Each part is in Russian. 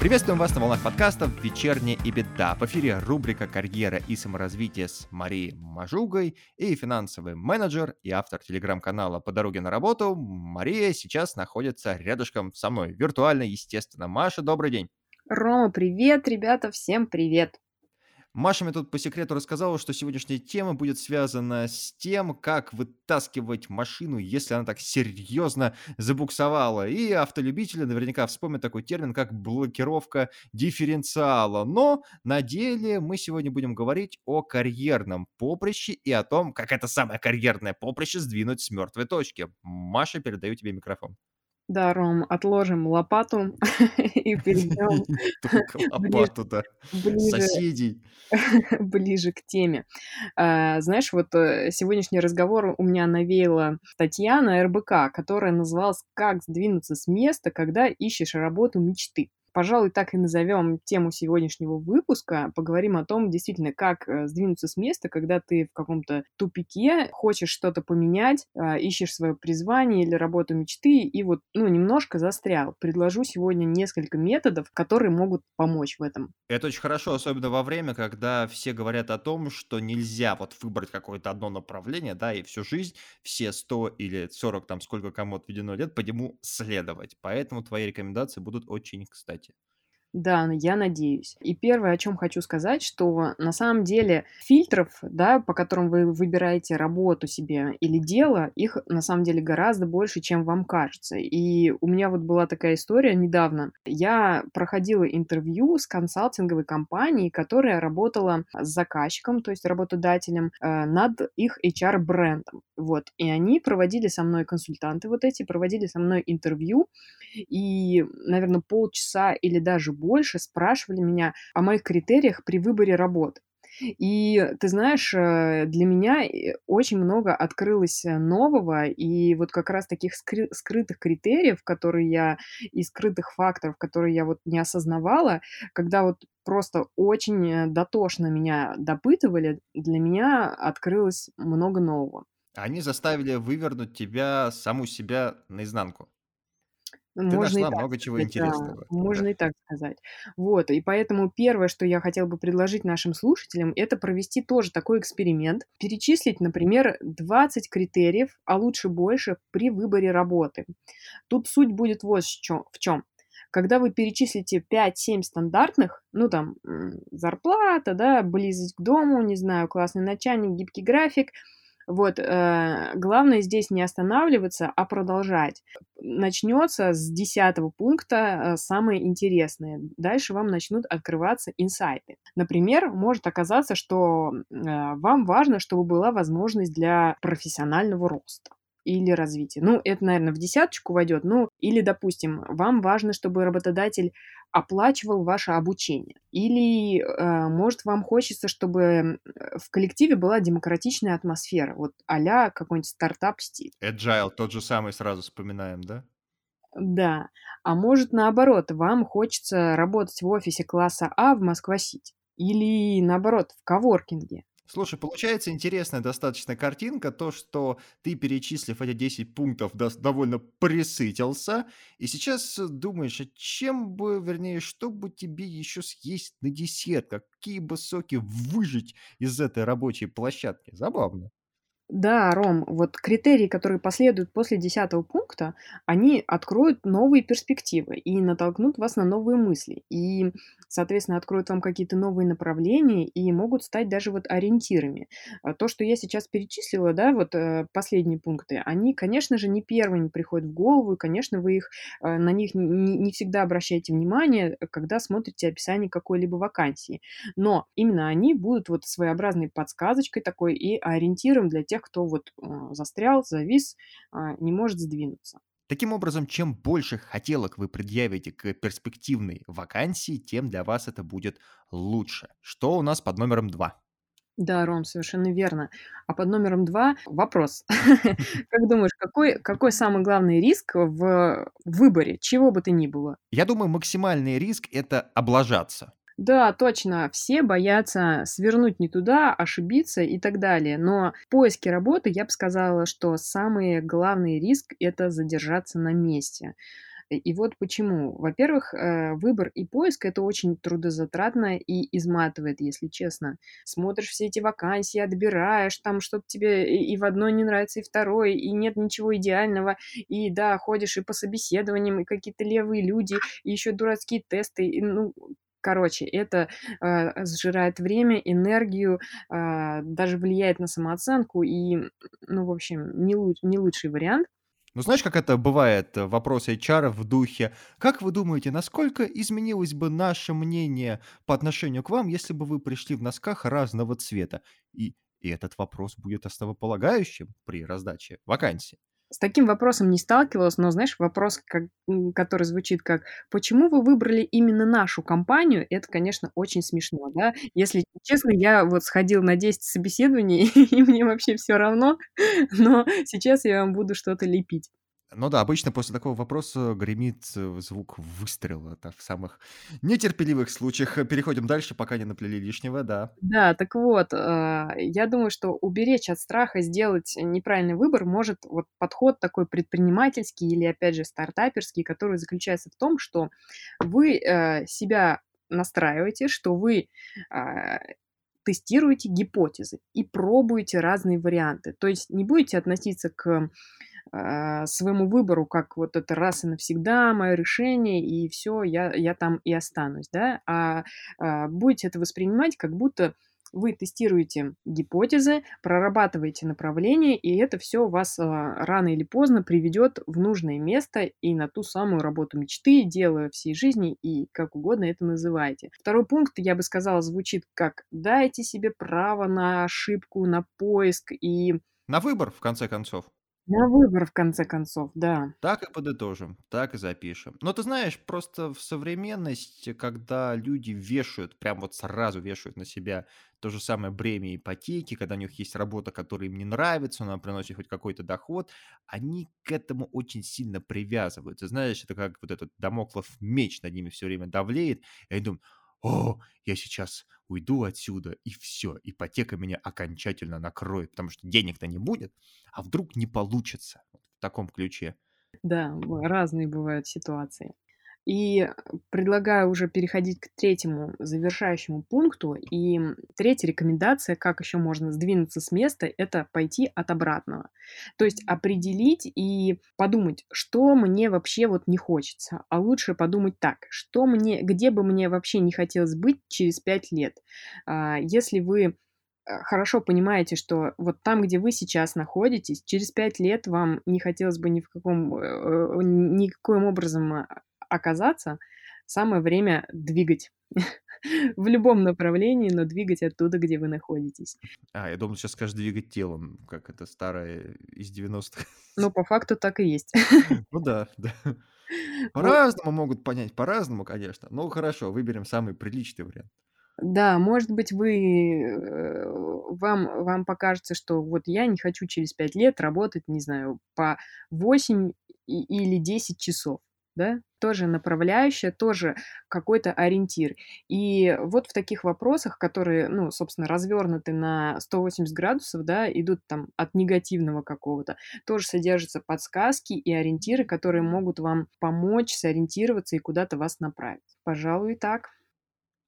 Приветствуем вас на волнах подкастов «Вечерняя и беда». В эфире рубрика «Карьера и саморазвитие» с Марией Мажугой и финансовый менеджер и автор телеграм-канала «По дороге на работу». Мария сейчас находится рядышком со мной, виртуально, естественно. Маша, добрый день. Рома, привет, ребята, всем привет. Маша мне тут по секрету рассказала, что сегодняшняя тема будет связана с тем, как вытаскивать машину, если она так серьезно забуксовала. И автолюбители наверняка вспомнят такой термин, как блокировка дифференциала. Но на деле мы сегодня будем говорить о карьерном поприще и о том, как это самое карьерное поприще сдвинуть с мертвой точки. Маша, передаю тебе микрофон. Да, Ром, отложим лопату и перейдем лопату, да. Соседей. ближе к теме. А, знаешь, вот э, сегодняшний разговор у меня навеяла Татьяна РБК, которая называлась «Как сдвинуться с места, когда ищешь работу мечты». Пожалуй, так и назовем тему сегодняшнего выпуска. Поговорим о том, действительно, как э, сдвинуться с места, когда ты в каком-то тупике, хочешь что-то поменять, а, ищешь свое призвание или работу мечты, и вот, ну, немножко застрял. Предложу сегодня несколько методов, которые могут помочь в этом. Это очень хорошо, особенно во время, когда все говорят о том, что нельзя вот выбрать какое-то одно направление, да, и всю жизнь, все 100 или 40, там, сколько кому отведено лет, по нему следовать. Поэтому твои рекомендации будут очень кстати результате. Да, я надеюсь. И первое, о чем хочу сказать, что на самом деле фильтров, да, по которым вы выбираете работу себе или дело, их на самом деле гораздо больше, чем вам кажется. И у меня вот была такая история недавно. Я проходила интервью с консалтинговой компанией, которая работала с заказчиком, то есть работодателем, э, над их HR-брендом. Вот. И они проводили со мной консультанты вот эти, проводили со мной интервью, и, наверное, полчаса или даже больше спрашивали меня о моих критериях при выборе работы. И ты знаешь, э, для меня э, очень много открылось э, нового, и вот как раз таких скры- скрытых критериев, которые я, и скрытых факторов, которые я вот не осознавала, когда вот просто очень дотошно меня допытывали, для меня открылось много нового. Они заставили вывернуть тебя, саму себя наизнанку. Ты Можно и нашла так много чего сказать, да. интересного. Можно Да. и так сказать. Вот, и поэтому первое, что я хотела бы предложить нашим слушателям, это провести тоже такой эксперимент. Перечислить, например, 20 критериев, а лучше больше, при выборе работы. Тут суть будет вот в чем. Когда вы перечислите 5-7 стандартных, ну там зарплата, да, близость к дому, не знаю, классный начальник, гибкий график, вот, э, главное здесь не останавливаться, а продолжать. Начнется с десятого пункта э, самое интересное. Дальше вам начнут открываться инсайты. Например, может оказаться, что э, вам важно, чтобы была возможность для профессионального роста или развития. Ну, это, наверное, в десяточку войдет. Ну, или, допустим, вам важно, чтобы работодатель оплачивал ваше обучение. Или, э, может, вам хочется, чтобы в коллективе была демократичная атмосфера, вот а какой-нибудь стартап-стиль. Agile, тот же самый сразу вспоминаем, да? Да. А может, наоборот, вам хочется работать в офисе класса А в Москва-Сити. Или, наоборот, в коворкинге. Слушай, получается интересная достаточно картинка, то, что ты, перечислив эти 10 пунктов, довольно присытился, и сейчас думаешь, а чем бы, вернее, что бы тебе еще съесть на десерт, какие бы соки выжить из этой рабочей площадки. Забавно. Да, Ром, вот критерии, которые последуют после десятого пункта, они откроют новые перспективы и натолкнут вас на новые мысли. И, соответственно, откроют вам какие-то новые направления и могут стать даже вот ориентирами. А то, что я сейчас перечислила, да, вот э, последние пункты, они, конечно же, не первыми приходят в голову, и, конечно, вы их, э, на них не, не всегда обращаете внимание, когда смотрите описание какой-либо вакансии. Но именно они будут вот своеобразной подсказочкой такой и ориентиром для тех, тех, кто вот э, застрял, завис, а, не может сдвинуться. Таким образом, чем больше хотелок вы предъявите к перспективной вакансии, тем для вас это будет лучше. Что у нас под номером два? Да, Ром, совершенно верно. А под номером два вопрос. Как думаешь, какой, какой самый главный риск в выборе, чего бы то ни было? Я думаю, максимальный риск – это облажаться. Да, точно, все боятся свернуть не туда, ошибиться и так далее. Но в поиске работы я бы сказала, что самый главный риск- это задержаться на месте. И вот почему. Во-первых, э, выбор и поиск- это очень трудозатратно и изматывает, если честно. Смотришь все эти вакансии, отбираешь, там что-то тебе и в одной не нравится, и второй, и нет ничего идеального. И да, ходишь и по собеседованиям, и какие-то левые люди, и еще дурацкие тесты. И, ну, короче, это, э, сжирает время, энергию, а, даже влияет на самооценку и, ну, в общем, не луч не лучший вариант. Ну, знаешь, как это бывает, э, вопрос HR в духе: "Как вы думаете, насколько изменилось бы наше мнение по отношению к вам, если бы вы пришли в носках разного цвета?" И и этот вопрос будет основополагающим при раздаче вакансии. С таким вопросом не сталкивалась, но, знаешь, вопрос, как который звучит как: "Почему вы выбрали именно нашу компанию?" Это, конечно, очень смешно, да. Если честно, я вот сходила на 10 собеседований, и мне вообще всё равно, но сейчас я вам буду что-то лепить. Ну да, обычно после такого вопроса гремит, э, звук выстрела. Это в самых нетерпеливых случаях. Э, переходим дальше, пока не наплели лишнего, да. Да, так вот, а, я думаю, что уберечь от страха сделать неправильный выбор может вот подход такой предпринимательский или, опять же, стартаперский, который заключается в том, что вы, э, себя настраиваете, что вы, тестируете гипотезы и пробуете разные варианты. То есть не будете относиться к, а, своему выбору как вот это раз и навсегда мое решение, и всё, я я там и останусь, да, а, а, будете это воспринимать, как будто вы тестируете гипотезы, прорабатываете направления, и это всё вас, а, рано или поздно приведет в нужное место и на ту самую работу мечты, дело всей жизни, и как угодно это называйте. Второй пункт, я бы сказала, звучит как: дайте себе право на ошибку, на поиск и На выбор, в конце концов. На выбор, в конце концов, да. Так и подытожим, так и запишем. Но ты знаешь, просто в современности, когда люди вешают, прям вот сразу вешают на себя то же самое бремя ипотеки, когда у них есть работа, которая им не нравится, она приносит хоть какой-то доход, они к этому очень сильно привязываются. Знаешь, это как вот этот дамоклов меч над ними всё время давлеет, и они думают: "О, я сейчас уйду отсюда, и всё, ипотека меня окончательно накроет, потому что денег-то не будет, а вдруг не получится?" В таком ключе. Да, разные бывают ситуации. И предлагаю уже переходить к третьему завершающему пункту. И, третья рекомендация, как еще можно сдвинуться с места- это пойти от обратного. То есть определить и подумать, что мне вообще вот не хочется. А лучше подумать так: что мне где бы мне вообще не хотелось быть через 5 лет. А, если вы, э, хорошо понимаете, что вот там, где вы сейчас находитесь, через 5 лет вам не хотелось бы ни в каком, э, э, никоим образом, оказаться, самое время двигать в любом направлении, но двигать оттуда, где вы находитесь. А, я думал, сейчас скажешь: "Двигать телом", как это старое из 90-х. Но по факту так и есть. Ну да, да. Вот. По-разному могут понять, по-разному, конечно. Ну, хорошо, выберем самый приличный вариант. Да, может быть, вы, э, вам вам покажется, что вот я не хочу через 5 лет работать, не знаю, по 8 и или 10 часов, да. Тоже направляющая, тоже какой-то ориентир. И вот в таких вопросах, которые, ну, собственно, развернуты на 180 градусов, да, идут там от негативного какого-то, тоже содержатся подсказки и ориентиры, которые могут вам помочь сориентироваться и куда-то вас направить. Пожалуй, так.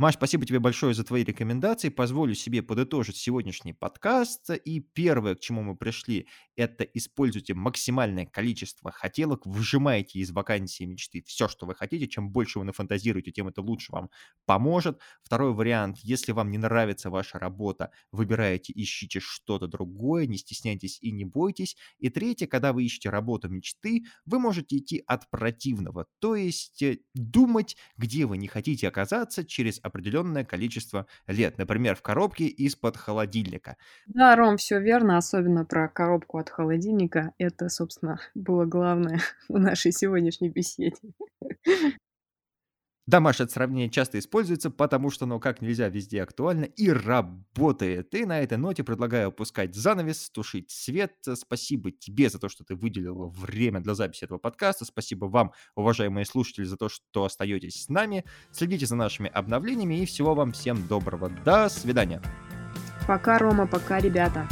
Маш, спасибо тебе большое за твои рекомендации. Позволю себе подытожить сегодняшний подкаст. И первое, к чему мы пришли,- это используйте максимальное количество хотелок, выжимайте из вакансии мечты всё, что вы хотите. Чем больше вы нафантазируете, тем это лучше вам поможет. Второй вариант: если вам не нравится ваша работа, выбирайте, ищите что-то другое, не стесняйтесь и не бойтесь. И третье: когда вы ищете работу мечты, вы можете идти от противного, то есть, э, думать, где вы не хотите оказаться через определенное количество лет, например, в коробке из-под холодильника. Да, Ром, всё верно, особенно про коробку от холодильника. Это, собственно, было главное в нашей сегодняшней беседе. Домашнее сравнение часто используется, потому что оно как нельзя везде актуально и работает. И на этой ноте предлагаю опускать занавес, тушить свет. Спасибо тебе за то, что ты выделила время для записи этого подкаста. Спасибо вам, уважаемые слушатели, за то, что остаетесь с нами. Следите за нашими обновлениями и всего вам всем доброго. До свидания. Пока, Рома, пока, ребята.